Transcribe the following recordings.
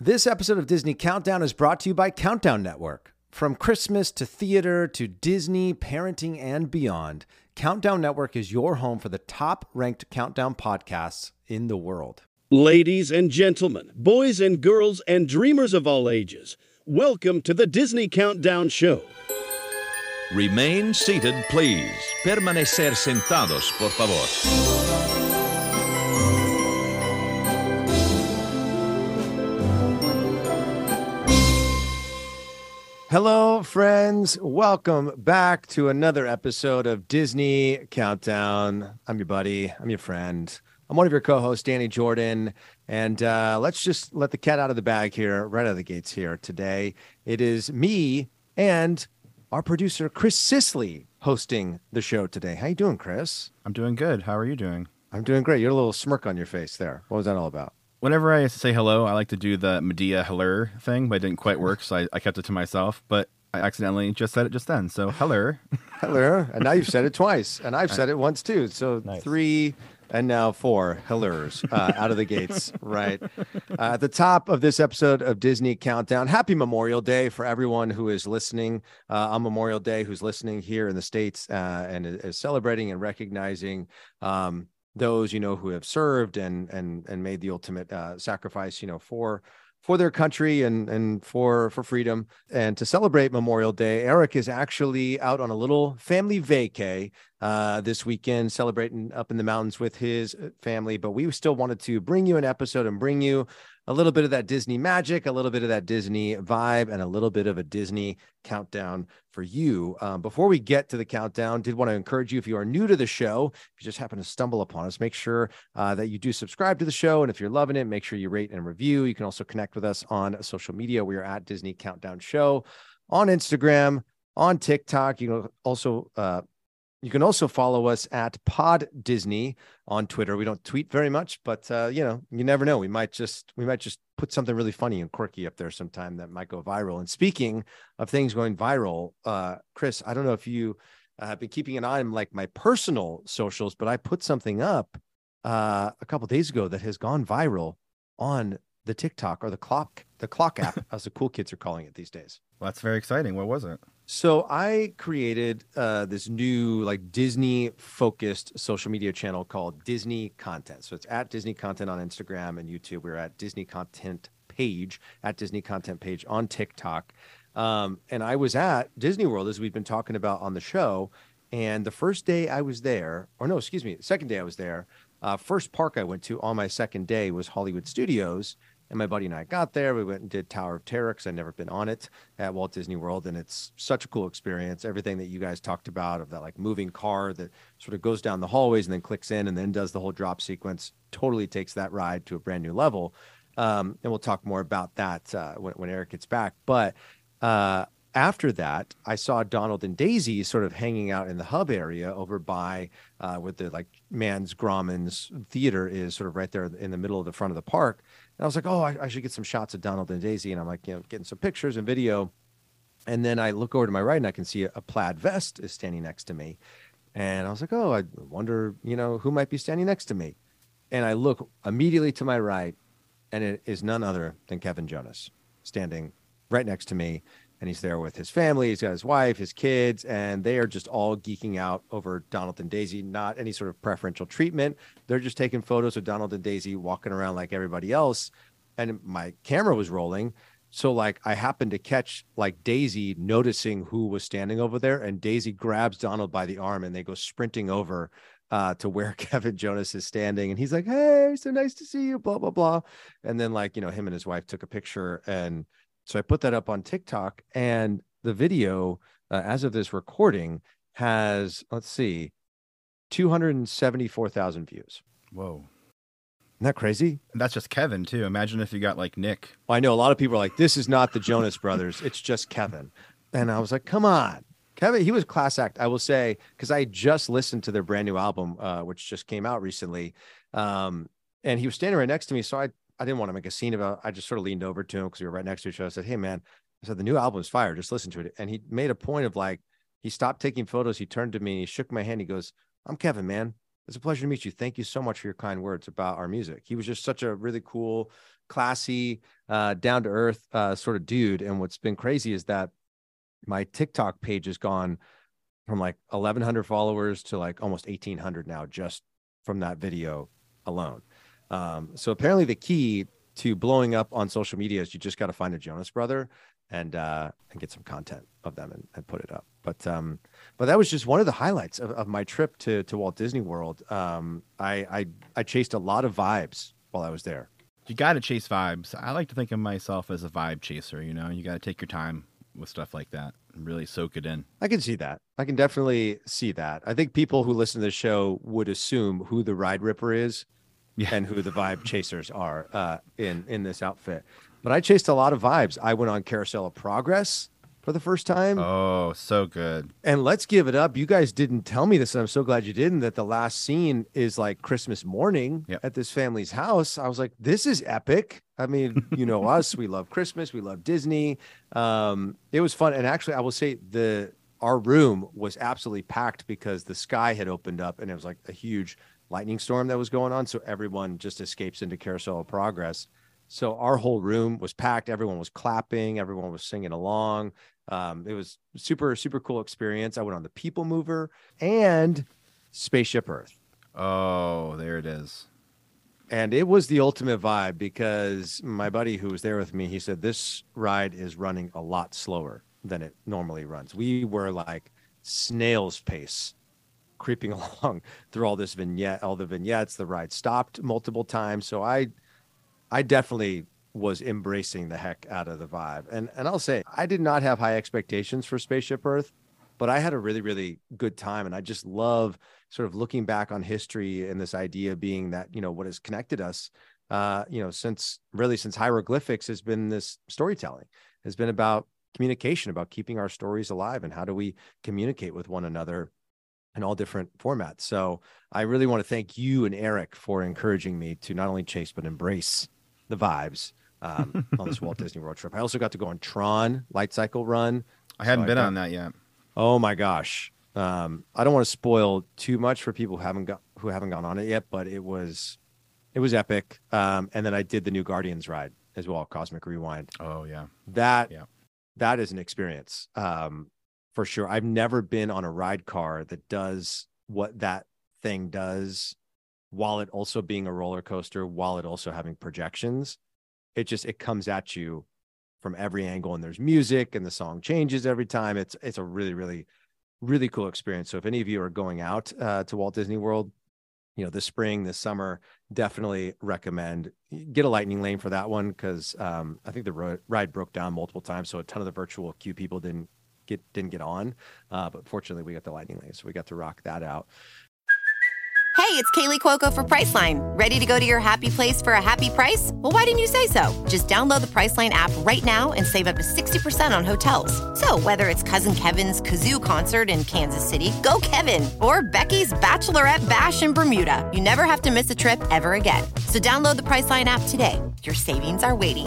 This episode of Disney Countdown is brought to you by Countdown Network. From Christmas to theater to Disney, parenting, and beyond, Countdown Network is your home for the top ranked countdown podcasts in the world. Ladies and gentlemen, boys and girls, and dreamers of all ages, welcome to the Disney Countdown Show. Remain seated, please. Permanecer sentados, por favor. Hello, friends. Welcome back to another episode of Disney Countdown. I'm your buddy, I'm your friend. I'm one of your co hosts, Danny Jordan. And uh, let's just let the cat out of the bag here, right out of the gates here today. It is me and our producer, Chris Sisley, hosting the show today. How you doing, Chris? I'm doing good. How are you doing? I'm doing great. You're a little smirk on your face there. What was that all about? Whenever I say hello, I like to do the Madea hello thing, but it didn't quite work, so I, I kept it to myself. But I accidentally just said it just then. So hello. Hello. And now you've said it twice. And I've said it once too. So Nice. three and now four hillers uh, out of the gates. Right. Uh, at the top of this episode of Disney Countdown, happy Memorial Day for everyone who is listening uh, on Memorial Day, who's listening here in the States uh, and is- is celebrating and recognizing. Um, those you know who have served and and and made the ultimate uh, sacrifice you know for for their country and and for for freedom. And to celebrate memorial day eric is actually out on a little family vacay uh, this weekend celebrating up in the mountains with his uh, family but we still wanted to bring you an episode and bring you a little bit of that disney magic a little bit of that disney vibe and a little bit of a disney countdown for you. Um, before we get to the countdown did want to encourage you if you are new to the show if you just happen to stumble upon us make sure uh, that you do subscribe to the show and if you're loving it make sure you rate and review. You can also connect with us on social media. We are at disney countdown show on instagram on tiktok. You can also uh, you can also follow us at Pod Disney on Twitter. We don't tweet very much, but uh, you know, you never know. We might just we might just put something really funny and quirky up there sometime that might go viral. And speaking of things going viral, uh, Chris, I don't know if you uh, have been keeping an eye on like my personal socials, but I put something up uh, a couple days ago that has gone viral on the TikTok or the clock the clock app, as the cool kids are calling it these days. Well, that's very exciting. What was it? So I created uh, this new like Disney focused social media channel called Disney Content. So it's at Disney Content on Instagram and YouTube. We're at Disney Content page at Disney Content page on TikTok. Um, and I was at Disney World as we've been talking about on the show. And the first day I was there, or no, excuse me, second day I was there, uh, first park I went to on my second day was Hollywood Studios. And my buddy and I got there. We went and did Tower of Terror because I'd never been on it at Walt Disney World. And it's such a cool experience. Everything that you guys talked about of that like moving car that sort of goes down the hallways and then clicks in and then does the whole drop sequence totally takes that ride to a brand new level. Um, and we'll talk more about that uh, when, when Eric gets back. But uh, after that, I saw Donald and Daisy sort of hanging out in the hub area over by uh, where the like Mann's Grauman's theater is, sort of right there in the middle of the front of the park. And I was like, oh, I, I should get some shots of Donald and Daisy. And I'm like, you know, getting some pictures and video. And then I look over to my right and I can see a, a plaid vest is standing next to me. And I was like, oh, I wonder, you know, who might be standing next to me. And I look immediately to my right, and it is none other than Kevin Jonas standing right next to me. And he's there with his family. He's got his wife, his kids, and they are just all geeking out over Donald and Daisy, not any sort of preferential treatment. They're just taking photos of Donald and Daisy walking around like everybody else. And my camera was rolling. So like I happened to catch like Daisy noticing who was standing over there, and Daisy grabs Donald by the arm and they go sprinting over uh, to where Kevin Jonas is standing, and he's like, "Hey, so nice to see you," blah blah blah, and then like you know him and his wife took a picture, and so I put that up on TikTok, and the video uh, as of this recording has let's see, two hundred and seventy four thousand views. Whoa. Isn't that crazy? And that's just Kevin too. Imagine if you got like Nick. I know a lot of people are like, this is not the Jonas brothers. It's just Kevin. And I was like, come on. Kevin, he was class act, I will say, because I just listened to their brand new album, uh, which just came out recently. Um, and he was standing right next to me. So I, I didn't want to make a scene about I just sort of leaned over to him because we were right next to each other. I said, Hey man, I said, the new album's fire. Just listen to it. And he made a point of like, he stopped taking photos. He turned to me, he shook my hand. He goes, I'm Kevin, man. It's a pleasure to meet you. Thank you so much for your kind words about our music. He was just such a really cool, classy, uh, down to earth uh, sort of dude. And what's been crazy is that my TikTok page has gone from like 1,100 followers to like almost 1,800 now, just from that video alone. Um, so apparently, the key to blowing up on social media is you just got to find a Jonas brother and uh, and get some content of them and, and put it up. But um, but that was just one of the highlights of, of my trip to to Walt Disney World. Um, I, I I chased a lot of vibes while I was there. You got to chase vibes. I like to think of myself as a vibe chaser. You know, you got to take your time with stuff like that and really soak it in. I can see that. I can definitely see that. I think people who listen to the show would assume who the ride ripper is Yeah. and who the vibe chasers are uh, in in this outfit. But I chased a lot of vibes. I went on Carousel of Progress for the first time. Oh, so good. And let's give it up. You guys didn't tell me this, and I'm so glad you didn't. That the last scene is like Christmas morning Yep. at this family's house. I was like, this is epic. I mean, you know us. We love Christmas. We love Disney. Um, it was fun, and actually, I will say the our room was absolutely packed because the sky had opened up, and it was like a huge lightning storm that was going on. So everyone just escapes into Carousel of Progress. So our whole room was packed. Everyone was clapping. Everyone was singing along. Um, it was super, super cool experience. I went on the People Mover and Spaceship Earth. Oh, there it is. And it was the ultimate vibe because my buddy who was there with me, he said this ride is running a lot slower than it normally runs. We were like snail's pace creeping along through all this vignette, all the vignettes. The ride stopped multiple times. So I I definitely was embracing the heck out of the vibe. And and I'll say I did not have high expectations for Spaceship Earth, but I had a really, really good time. And I just love sort of looking back on history and this idea being that, you know, what has connected us uh, you know, since really since hieroglyphics has been this storytelling, has been about communication, about keeping our stories alive and how do we communicate with one another in all different formats. So I really want to thank you and Eric for encouraging me to not only chase but embrace the vibes um, on this Walt Disney World trip. I also got to go on Tron Light Cycle Run. I hadn't So I been got- on that yet. Oh my gosh. Um, I don't want to spoil too much for people who haven't got who haven't gone on it yet, but it was it was epic. Um, and then I did the new Guardians ride as well, Cosmic Rewind. Oh yeah. That Yeah. that is an experience. Um, for sure. I've never been on a ride car that does what that thing does while it also being a roller coaster, while it also having projections. It just it comes at you from every angle and there's music and the song changes every time. It's it's a really, really, really cool experience. So if any of you are going out uh, to Walt Disney World, you know, this spring, this summer, definitely recommend get a lightning lane for that one because um, I think the ride broke down multiple times, so a ton of the virtual queue people didn't get didn't get on. Uh, but fortunately, we got the lightning lane, so we got to rock that out. Hey, it's Kaley Cuoco for Priceline. Ready to go to your happy place for a happy price? Well, why didn't you say so? Just download the Priceline app right now and save up to 60% on hotels. So, whether it's Cousin Kevin's Kazoo concert in Kansas City, go Kevin, or Becky's Bachelorette Bash in Bermuda, you never have to miss a trip ever again. So, download the Priceline app today. Your savings are waiting.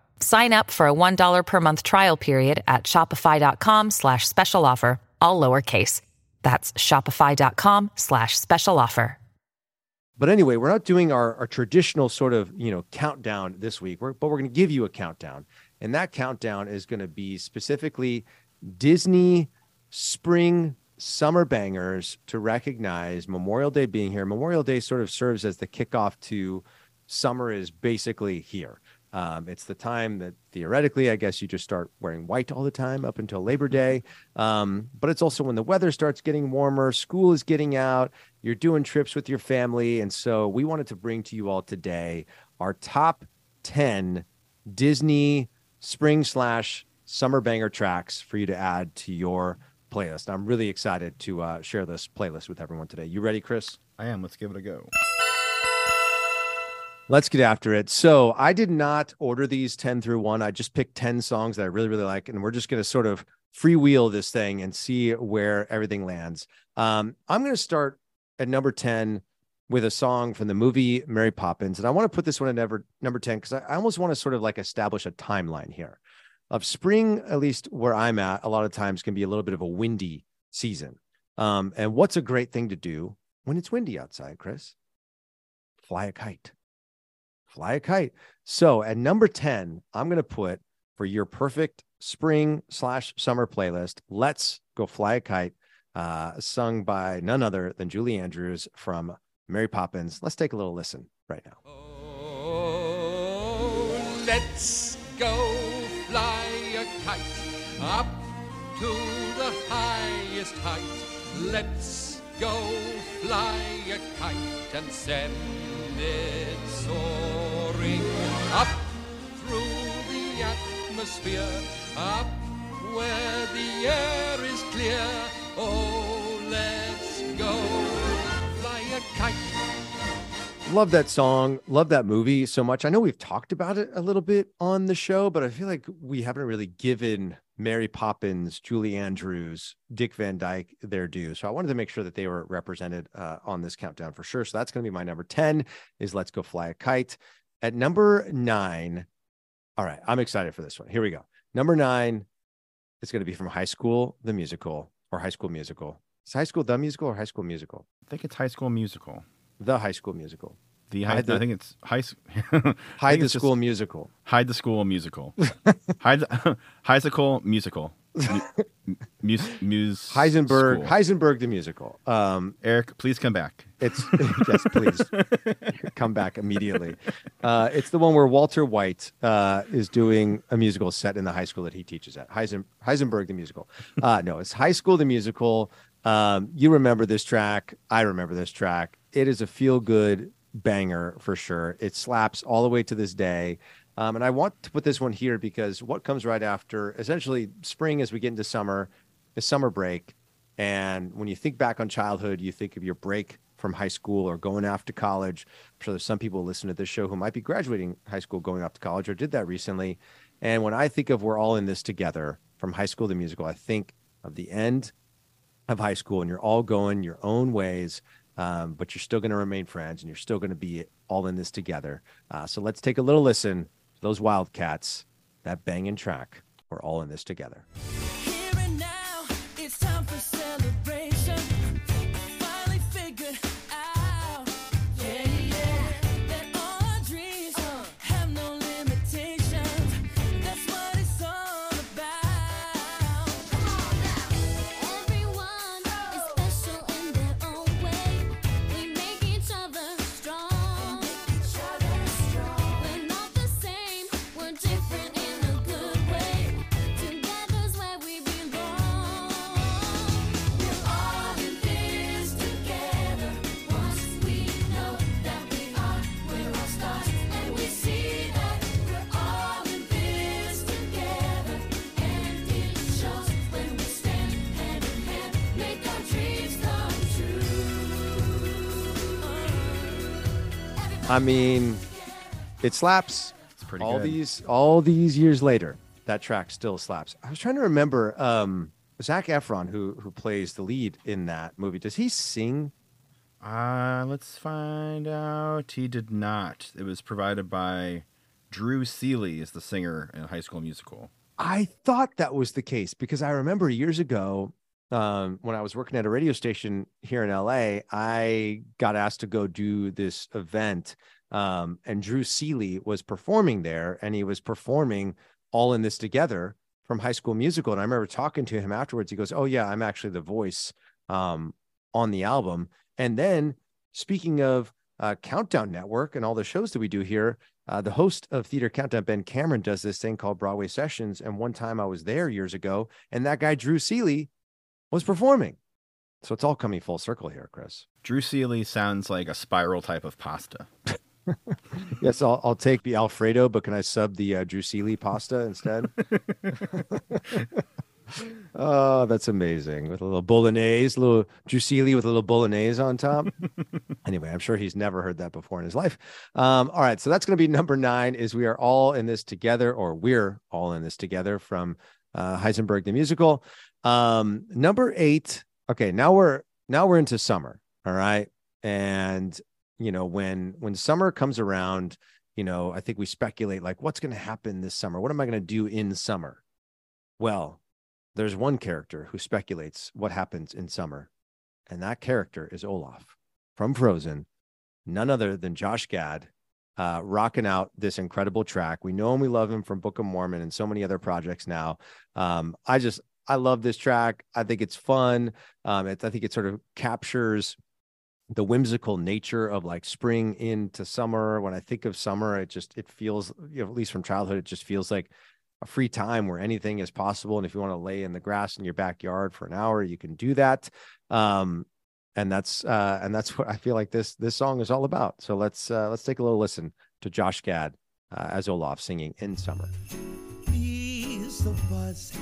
Sign up for a $1 per month trial period at shopify.com slash special offer, all lowercase. That's shopify.com slash special offer. But anyway, we're not doing our, our traditional sort of you know countdown this week, we're, but we're going to give you a countdown, and that countdown is going to be specifically Disney spring summer bangers to recognize Memorial Day being here. Memorial Day sort of serves as the kickoff to summer is basically here. Um, it's the time that theoretically, I guess, you just start wearing white all the time up until Labor Day. Um, but it's also when the weather starts getting warmer, school is getting out, you're doing trips with your family. And so we wanted to bring to you all today our top 10 Disney spring slash summer banger tracks for you to add to your playlist. I'm really excited to uh, share this playlist with everyone today. You ready, Chris? I am. Let's give it a go. Let's get after it. So I did not order these 10 through one. I just picked 10 songs that I really, really like. And we're just going to sort of freewheel this thing and see where everything lands. Um, I'm going to start at number 10 with a song from the movie Mary Poppins. And I want to put this one at number, number 10 because I, I almost want to sort of like establish a timeline here of spring, at least where I'm at, a lot of times can be a little bit of a windy season. Um, and what's a great thing to do when it's windy outside, Chris? Fly a kite. Fly a kite. So at number 10, I'm going to put for your perfect spring slash summer playlist, Let's Go Fly a Kite, uh, sung by none other than Julie Andrews from Mary Poppins. Let's take a little listen right now. Oh, let's go fly a kite up to the highest height. Let's go fly a kite and send it soaring up through the atmosphere, up where the air is clear. Oh, let's go fly a kite. Love that song. Love that movie so much. I know we've talked about it a little bit on the show, but I feel like we haven't really given Mary Poppins, Julie Andrews, Dick Van Dyke their due. So I wanted to make sure that they were represented uh, on this countdown for sure. So that's going to be my number 10 is Let's Go Fly a Kite. At number nine, all right, I'm excited for this one. Here we go. Number nine is going to be from High School, the musical, or High School Musical. Is High School the musical or High School Musical? I think it's High School Musical. The High School Musical. The Hide the- I think it's high. Hide the it's School Musical. Hide the School Musical. hide the High School Musical. Mu- Muse, muse Heisenberg, School. Heisenberg the musical. Um, Eric, please come back. It's yes, please come back immediately. Uh, it's the one where Walter White uh, is doing a musical set in the high school that he teaches at. Heisen, Heisenberg the musical. Uh, no, it's High School the musical. Um, you remember this track? I remember this track. It is a feel good banger for sure. It slaps all the way to this day. Um, and I want to put this one here because what comes right after essentially spring as we get into summer is summer break. And when you think back on childhood, you think of your break from high school or going off to college. I'm sure there's some people listening to this show who might be graduating high school, going off to college, or did that recently. And when I think of we're all in this together from high school to musical, I think of the end of high school and you're all going your own ways, um, but you're still going to remain friends and you're still going to be all in this together. Uh, so let's take a little listen to those Wildcats, that banging track. We're all in this together. I mean, it slaps. It's pretty all good. these all these years later, that track still slaps. I was trying to remember um Zac Efron, who who plays the lead in that movie. Does he sing? Uh, let's find out. He did not. It was provided by Drew Seeley, is the singer in High School Musical. I thought that was the case because I remember years ago um, when I was working at a radio station here in LA, I got asked to go do this event. Um, and Drew Seeley was performing there and he was performing All in This Together from High School Musical. And I remember talking to him afterwards. He goes, Oh, yeah, I'm actually the voice um, on the album. And then speaking of uh, Countdown Network and all the shows that we do here, uh, the host of Theater Countdown, Ben Cameron, does this thing called Broadway Sessions. And one time I was there years ago, and that guy, Drew Seeley, was performing. So it's all coming full circle here, Chris. Seeley sounds like a spiral type of pasta. Yes, I'll, I'll take the Alfredo, but can I sub the uh, Seeley pasta instead? oh, that's amazing. With a little bolognese, a little Seeley with a little bolognese on top. Anyway, I'm sure he's never heard that before in his life. Um, all right, so that's going to be number nine. Is we are all in this together, or we're all in this together from uh, Heisenberg the musical. Um, number eight. Okay, now we're now we're into summer. All right, and you know when when summer comes around, you know I think we speculate like what's going to happen this summer. What am I going to do in summer? Well, there's one character who speculates what happens in summer, and that character is Olaf from Frozen, none other than Josh Gad, uh, rocking out this incredible track. We know him, we love him from Book of Mormon and so many other projects now. Um, I just, I love this track. I think it's fun. Um, I think it sort of captures the whimsical nature of like spring into summer. When I think of summer, it just, it feels, you know, at least from childhood, it just feels like a free time where anything is possible. And if you want to lay in the grass in your backyard for an hour, you can do that. Um, and that's uh, and that's what I feel like this this song is all about. So let's uh, let's take a little listen to Josh Gad uh, as Olaf singing in summer. Will buzz,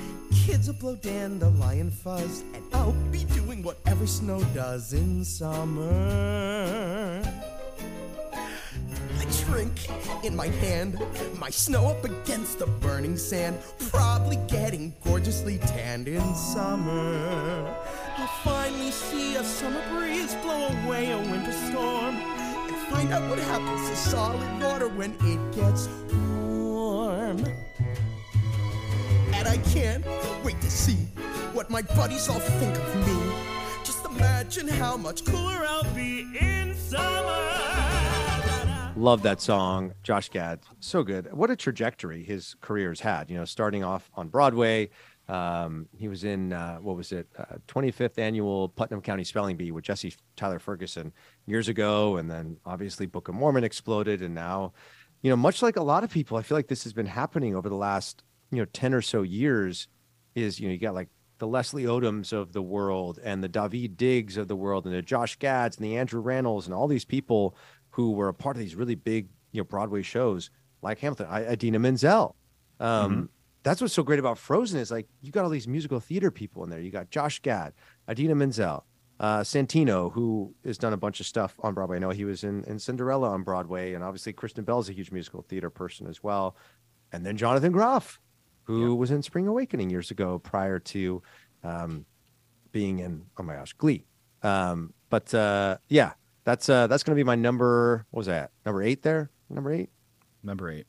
kids will blow dandelion fuzz, and I'll be doing whatever snow does in summer. I drink in my hand, my snow up against the burning sand, probably getting gorgeously tanned in summer. I'll finally see a summer breeze blow away a winter storm, and find out what happens to solid water when it gets warm. I can't wait to see what my buddies all think of me. Just imagine how much cooler I'll be in summer. Love that song, Josh Gad. So good. What a trajectory his career's had. You know, starting off on Broadway. Um, he was in uh, what was it, uh, 25th annual Putnam County Spelling Bee with Jesse Tyler Ferguson years ago, and then obviously Book of Mormon exploded, and now, you know, much like a lot of people, I feel like this has been happening over the last you know 10 or so years. Is you know you got like the Leslie Odoms of the world, and the Daveed Diggs of the world, and the Josh Gads, and the Andrew Rannells, and all these people who were a part of these really big you know Broadway shows like Hamilton, I, Idina Menzel. Um, That's what's so great about Frozen is like you got all these musical theater people in there. You got Josh Gad, Idina Menzel, uh, Santino, who has done a bunch of stuff on Broadway. I know he was in, in Cinderella on Broadway, and obviously Kristen Bell is a huge musical theater person as well. And then Jonathan Groff, who was in Spring Awakening years ago prior to um, being in oh my gosh Glee. Um, but uh, yeah, that's uh, that's going to be my number. What was that? Number eight there. Number eight. Number eight.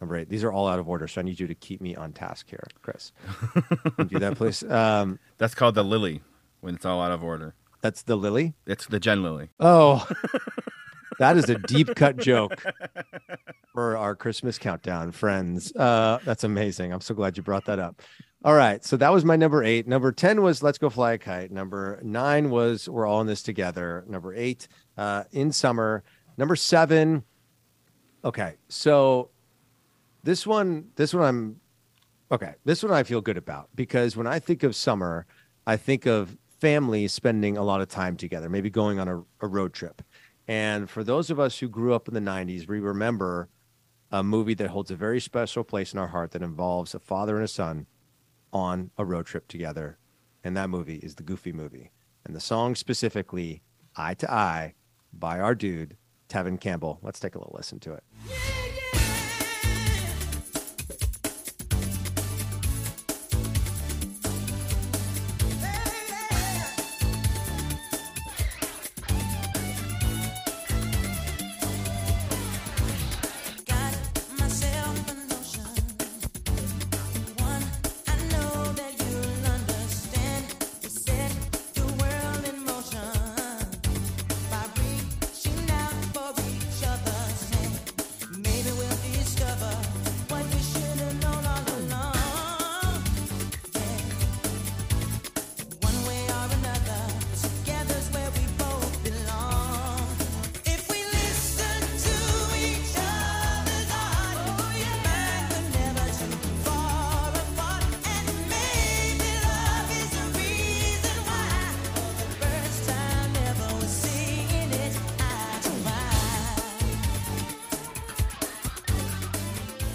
Number eight. These are all out of order, so I need you to keep me on task here, Chris. Do that, please. Um, That's called the lily when it's all out of order. that's the Lily. It's the Jen Lily. Oh, that is a deep cut joke for our Christmas countdown, friends. Uh, that's amazing. I'm so glad you brought that up. All right. So that was my number eight. Number 10 was Let's Go Fly a Kite. Number nine was We're All in This Together. Number eight, uh, In Summer. Number seven. Okay. So this one, this one I'm okay. This one I feel good about because when I think of summer, I think of families spending a lot of time together, maybe going on a, a road trip. And for those of us who grew up in the 90s, we remember a movie that holds a very special place in our heart that involves a father and a son on a road trip together. And that movie is the Goofy movie. And the song specifically, Eye to Eye, by our dude, Tevin Campbell. Let's take a little listen to it. Got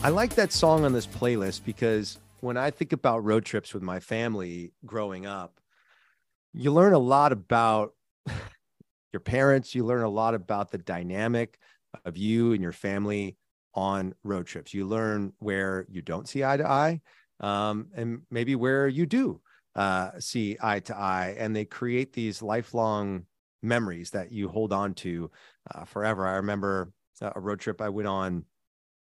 I like that song on this playlist because when I think about road trips with my family growing up, you learn a lot about your parents. You learn a lot about the dynamic of you and your family on road trips. You learn where you don't see eye to eye, um, and maybe where you do uh, see eye to eye. And they create these lifelong memories that you hold on to uh, forever. I remember uh, a road trip I went on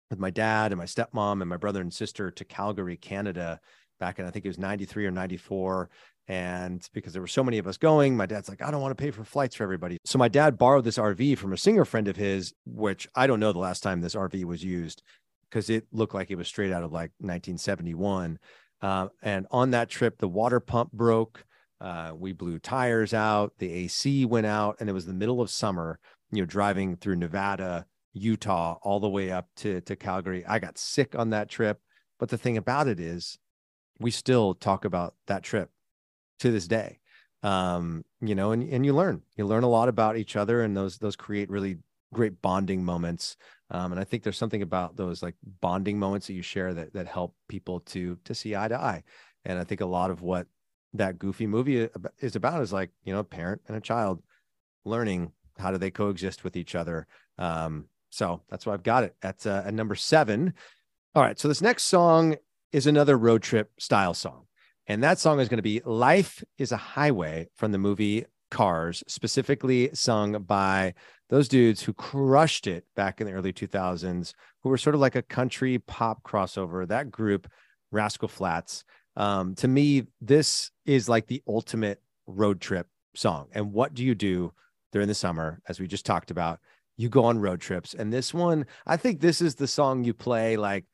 with my dad and my stepmom and my brother and sister to Calgary, Canada, back in I think it was 93 or 94. And because there were so many of us going, my dad's like, I don't want to pay for flights for everybody. So my dad borrowed this RV from a singer friend of his, which I don't know the last time this RV was used because it looked like it was straight out of like 1971. Uh, and on that trip, the water pump broke. Uh, we blew tires out, the AC went out, and it was the middle of summer, you know, driving through Nevada, Utah, all the way up to, to Calgary. I got sick on that trip. But the thing about it is, we still talk about that trip to this day. Um, you know, and, and you learn, you learn a lot about each other, and those those create really great bonding moments. Um, and I think there's something about those like bonding moments that you share that that help people to to see eye to eye. And I think a lot of what that goofy movie is about is like you know a parent and a child learning how do they coexist with each other. Um, so that's why I've got it at uh, at number seven. All right, so this next song is another road trip style song. And that song is going to be Life is a Highway from the movie Cars, specifically sung by those dudes who crushed it back in the early 2000s, who were sort of like a country pop crossover. That group, Rascal Flatts. Um, to me, this is like the ultimate road trip song. And what do you do during the summer, as we just talked about? You go on road trips. And this one, I think this is the song you play like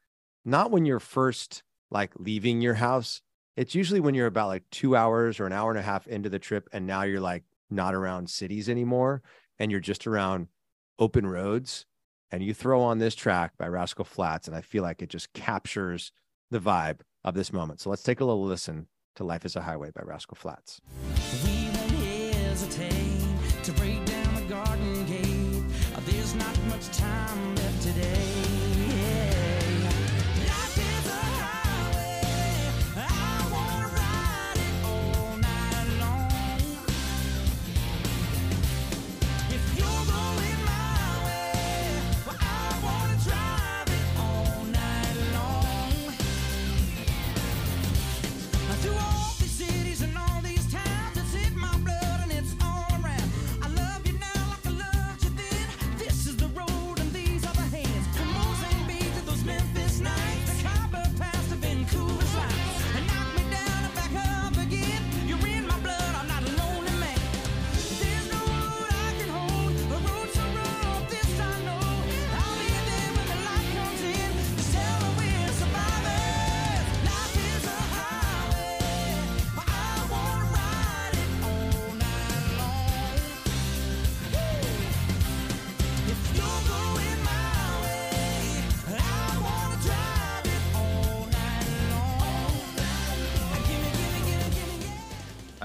not when you're first like leaving your house. It's usually when you're about like two hours or an hour and a half into the trip, and now you're like not around cities anymore, and you're just around open roads. And you throw on this track by Rascal Flatts, and I feel like it just captures the vibe of this moment. So let's take a little listen to Life is a Highway by Rascal Flatts. Much time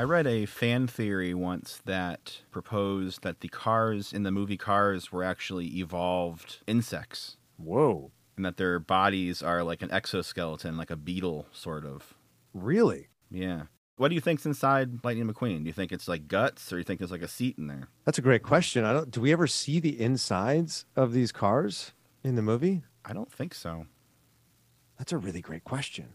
read a fan theory once that proposed that the cars in the movie Cars were actually evolved insects Whoa. and that their bodies are like an exoskeleton, like a beetle, sort of. Really? Yeah. What do you think's inside Lightning McQueen? Do you think it's like guts or do you think there's like a seat in there? That's a great question. I don't do we ever see the insides of these cars in the movie? I don't think so. That's a really great question.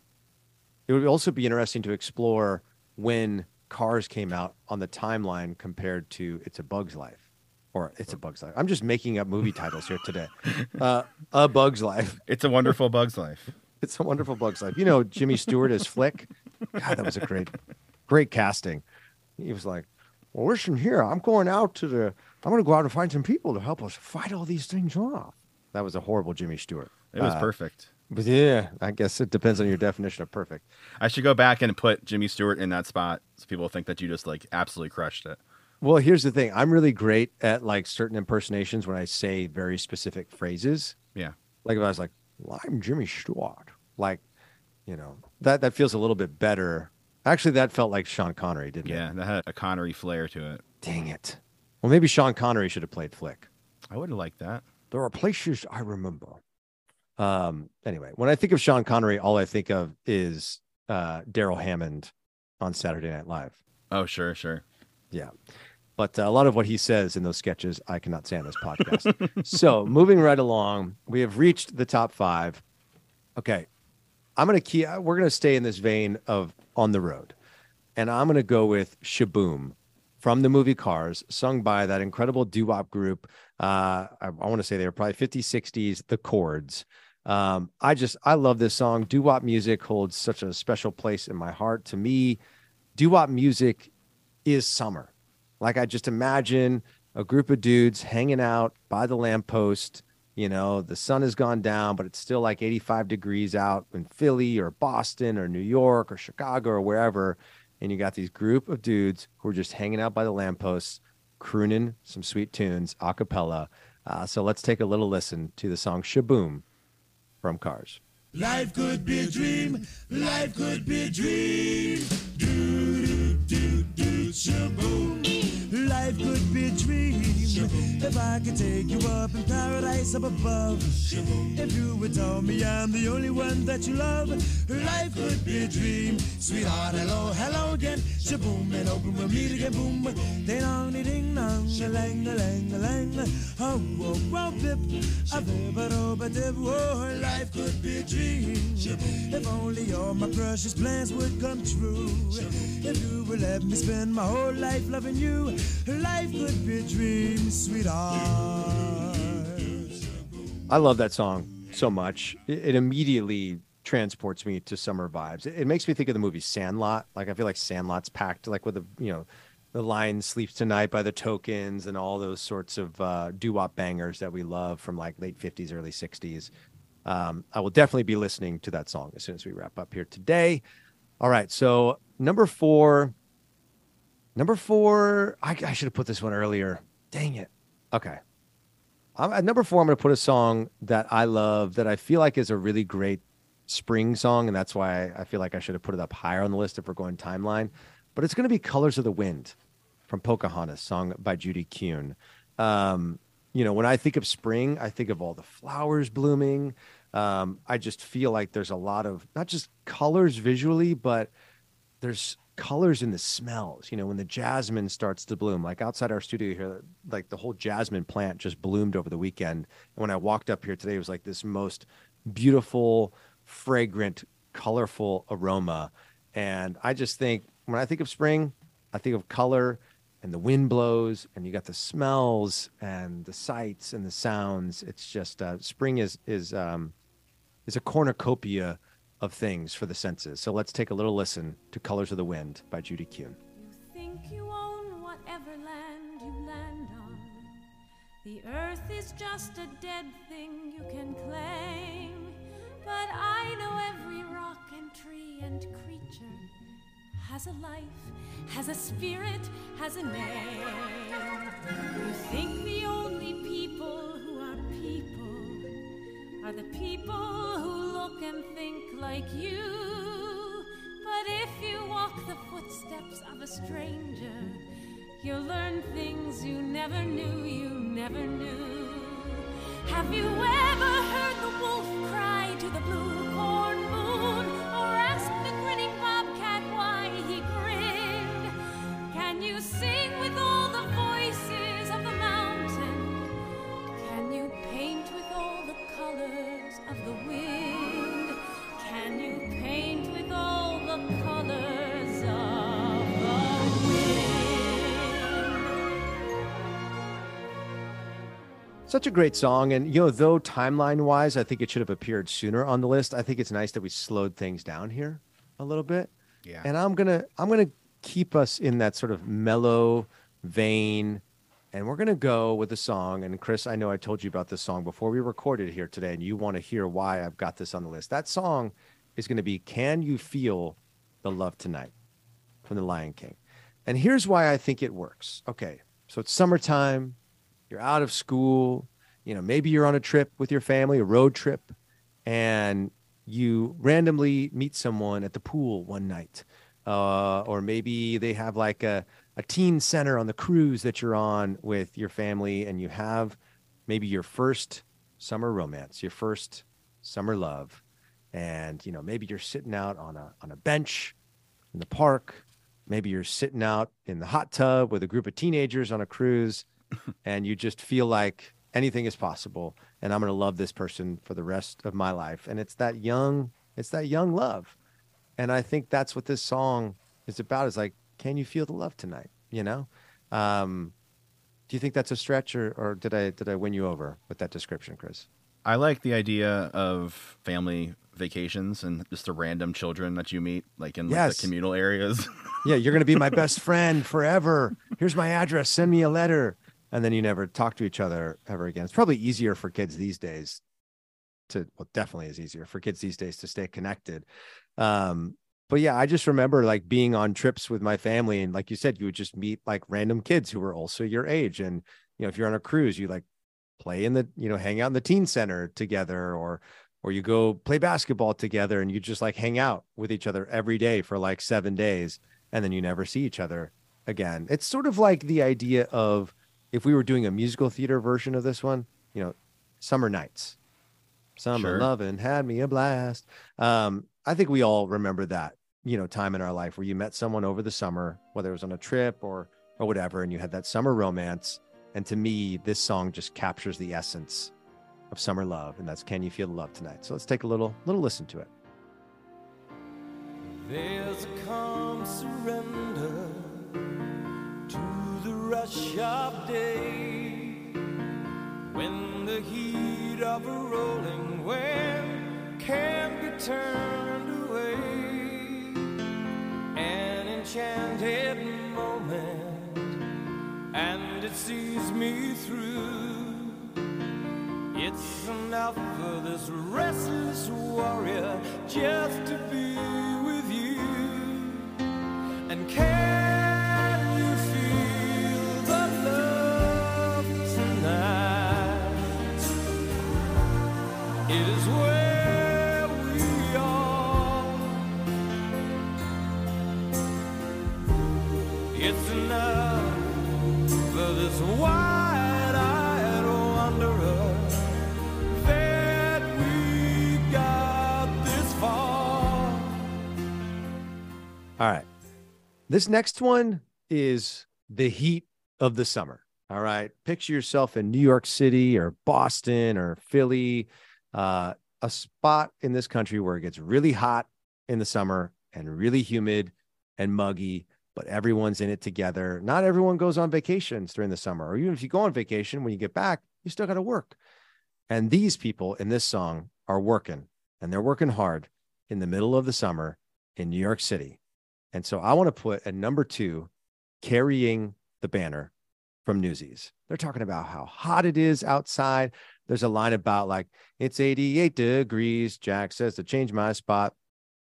It would also be interesting to explore when cars came out on the timeline compared to It's a Bug's Life. Or It's a Bug's Life. I'm just making up movie titles here today. Uh, a Bug's Life. It's a wonderful Bug's Life. It's a wonderful Bug's Life. You know, Jimmy Stewart as Flick. God, that was a great, great casting. He was like, Well, listen here, I'm going out to the, I'm going to go out and find some people to help us fight all these things off. That was a horrible Jimmy Stewart. It was Uh, perfect. But yeah, I guess it depends on your definition of perfect. I should go back and put Jimmy Stewart in that spot so people think that you just like absolutely crushed it. Well, here's the thing. I'm really great at like certain impersonations when I say very specific phrases. Yeah. Like if I was like, well, I'm Jimmy Stewart. Like, you know, that that feels a little bit better. Actually, that felt like Sean Connery, didn't it? Yeah, that had a Connery flair to it. Dang it. Well, maybe Sean Connery should have played Flick. I would have liked that. There are places I remember. Um. Anyway, when I think of Sean Connery, all I think of is uh, Darrell Hammond on Saturday Night Live. Oh, sure, sure. Yeah. But uh, a lot of what he says in those sketches, I cannot say on this podcast. so moving right along, we have reached the top five. Okay, I'm gonna key. We're gonna stay in this vein of on the road, and I'm gonna go with Sh-Boom from the movie Cars, sung by that incredible doo wop group. Uh, I, I want to say they were probably 50s, 60s, The Chords. Um, I just I love this song. Doo wop music holds such a special place in my heart. To me, doo wop music is summer. Like I just imagine a group of dudes hanging out by the lamppost. You know, the sun has gone down, but it's still like 85 degrees out in Philly or Boston or New York or Chicago or wherever. And you got these group of dudes who are just hanging out by the lampposts, crooning some sweet tunes a cappella. Uh, so let's take a little listen to the song Sh-Boom from Cars. Life could be a dream. Life could be a dream. Do, do, do, do. Life could be a dream. If I could take you up in paradise up above. If you would tell me I'm the only one that you love. Life could be a dream. Sweetheart, hello, hello again. Shaboom, and open we'll again. Boom. Ding dong, ding dong, a lang, a lang, a lang. Oh, oh, oh, oh pip. A bib, a dib. Oh, life could be a dream. If only all my precious plans would come true. If you would let me spend my whole life loving you, life could be a dream. I love that song so much. It, immediately transports me to summer vibes. It, it makes me think of the movie Sandlot. Like I feel like Sandlot's packed like with the you know the Lion Sleeps Tonight by the Tokens and all those sorts of uh, doo wop bangers that we love from like late 50s, early 60s. Um, I will definitely be listening to that song as soon as we wrap up here today. All right, so number four, number four. I, I should have put this one earlier. Dang it. Okay, I'm, at number four, I'm going to put a song that I love that I feel like is a really great spring song, and that's why I feel like I should have put it up higher on the list if we're going timeline. But it's going to be "Colors of the Wind" from Pocahontas, song by Judy Kuhn. Um, you know, when I think of spring, I think of all the flowers blooming. Um, I just feel like there's a lot of not just colors visually, but there's colors and the smells. You know, when the jasmine starts to bloom, like outside our studio here, like the whole jasmine plant just bloomed over the weekend. And when I walked up here today, it was like this most beautiful, fragrant, colorful aroma. And I just think when I think of spring, I think of color and the wind blows and you got the smells and the sights and the sounds. It's just uh, spring is is um, is a cornucopia of things for the senses. So let's take a little listen to "Colors of the Wind" by Judy Kuhn. think you own whatever land you land on. The earth is just a dead thing you can claim. But I know every rock and tree and creature has a life, has a spirit, has a name. You think the only people are the people who look and think like you. But if you walk the footsteps of a stranger, you'll learn things you never knew you never knew. Have you ever heard the wolf cry to the blue Such a great song. And, you know, though timeline wise, I think it should have appeared sooner on the list. I think it's nice that we slowed things down here a little bit. Yeah. And I'm going to, I'm going to keep us in that sort of mellow vein. And we're going to go with the song. And Chris, I know I told you about this song before we recorded here today, and you want to hear why I've got this on the list. That song is going to be Can You Feel the Love Tonight from The Lion King. And here's why I think it works. Okay. So it's summertime you're out of school, you know, maybe you're on a trip with your family, a road trip, and you randomly meet someone at the pool one night. Uh, or maybe they have like a, a teen center on the cruise that you're on with your family, and you have maybe your first summer romance, your first summer love. And, you know, maybe you're sitting out on a, on a bench in the park maybe you're sitting out in the hot tub with a group of teenagers on a cruise and you just feel like anything is possible and I'm going to love this person for the rest of my life. And it's that young, it's that young love. And I think that's what this song is about is like, can you feel the love tonight? You know? Um, do you think that's a stretch or, or did I, did I win you over with that description, Chris? I like the idea of family vacations and just the random children that you meet, like in like, Yes. the communal areas. Yeah, you're going to be my best friend forever. Here's my address. Send me a letter. And then you never talk to each other ever again. It's probably easier for kids these days to, well, definitely is easier for kids these days to stay connected. Um, but yeah, I just remember like being on trips with my family. And like you said, you would just meet like random kids who were also your age. And, you know, if you're on a cruise, you like play in the, you know, hang out in the teen center together or, or you go play basketball together and you just like hang out with each other every day for like seven days and then you never see each other again. It's sort of like the idea of if we were doing a musical theater version of this one, you know, Summer Nights. Summer Sure. loving had me a blast. Um, I think we all remember that, you know, time in our life where you met someone over the summer, whether it was on a trip or or whatever, and you had that summer romance. And to me, this song just captures the essence of summer love, and that's "Can You Feel the Love Tonight." So let's take a little little listen to it. There's a calm surrender rush of day when the heat of a rolling wave can be turned away. An enchanted moment, and it sees me through. It's enough for this restless warrior just to This next one is the heat of the summer. All right. Picture yourself in New York City or Boston or Philly, uh, a spot in this country where it gets really hot in the summer and really humid and muggy, but everyone's in it together. Not everyone goes on vacations during the summer, or even if you go on vacation, when you get back, you still got to work. And these people in this song are working and they're working hard in the middle of the summer in New York City. And so I want to put a number two, carrying the banner from Newsies. They're talking about how hot it is outside. There's a line about like, it's 88 degrees. Jack says to change my spot.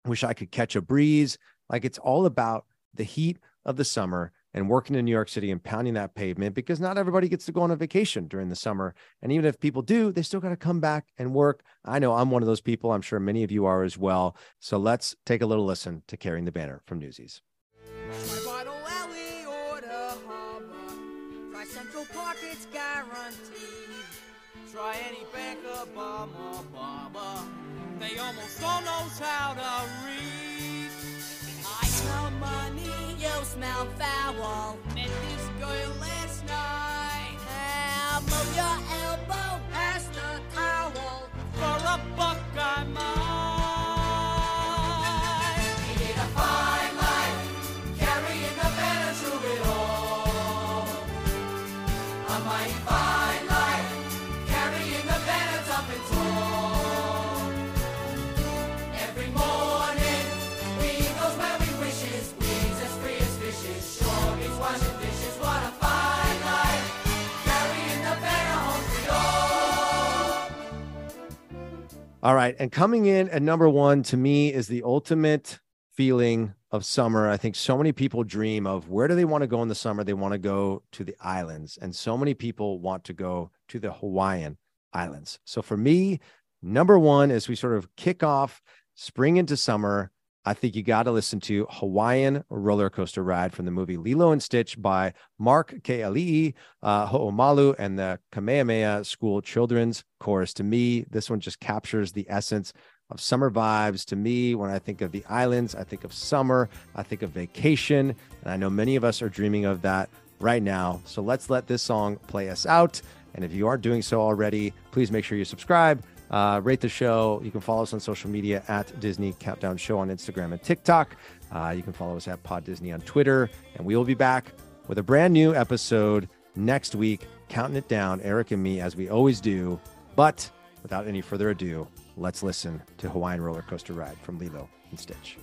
Wish I could catch a breeze. Like it's all about the heat of the summer and working in New York City and pounding that pavement because not everybody gets to go on a vacation during the summer. And even if people do, they still got to come back and work. I know I'm one of those people. I'm sure many of you are as well. So let's take a little listen to Carrying the Banner from Newsies. Try any bank, a bum or barber. They almost all how to smell foul. Met this girl last night. Now move your all. Right. And coming in at number one to me is the ultimate feeling of summer. I think so many people dream of where do they want to go in the summer? They want to go to the islands. And so many people want to go to the Hawaiian Islands. So for me, number one, as we sort of kick off spring into summer, I think you got to listen to Hawaiian Roller Coaster Ride from the movie Lilo and Stitch by Mark Keali'i, uh, Ho'omalu, and the Kamehameha School Children's Chorus. To me, this one just captures the essence of summer vibes. To me, when I think of the islands, I think of summer, I think of vacation. And I know many of us are dreaming of that right now. So let's let this song play us out. And if you aren't doing so already, please make sure you subscribe, uh, rate the show. You can follow us on social media at Disney Countdown Show on Instagram and TikTok. Uh, you can follow us at Pod Disney on Twitter. And we will be back with a brand new episode next week, counting it down, Eric and me, as we always do. But without any further ado, let's listen to Hawaiian Roller Coaster Ride from Lilo and Stitch.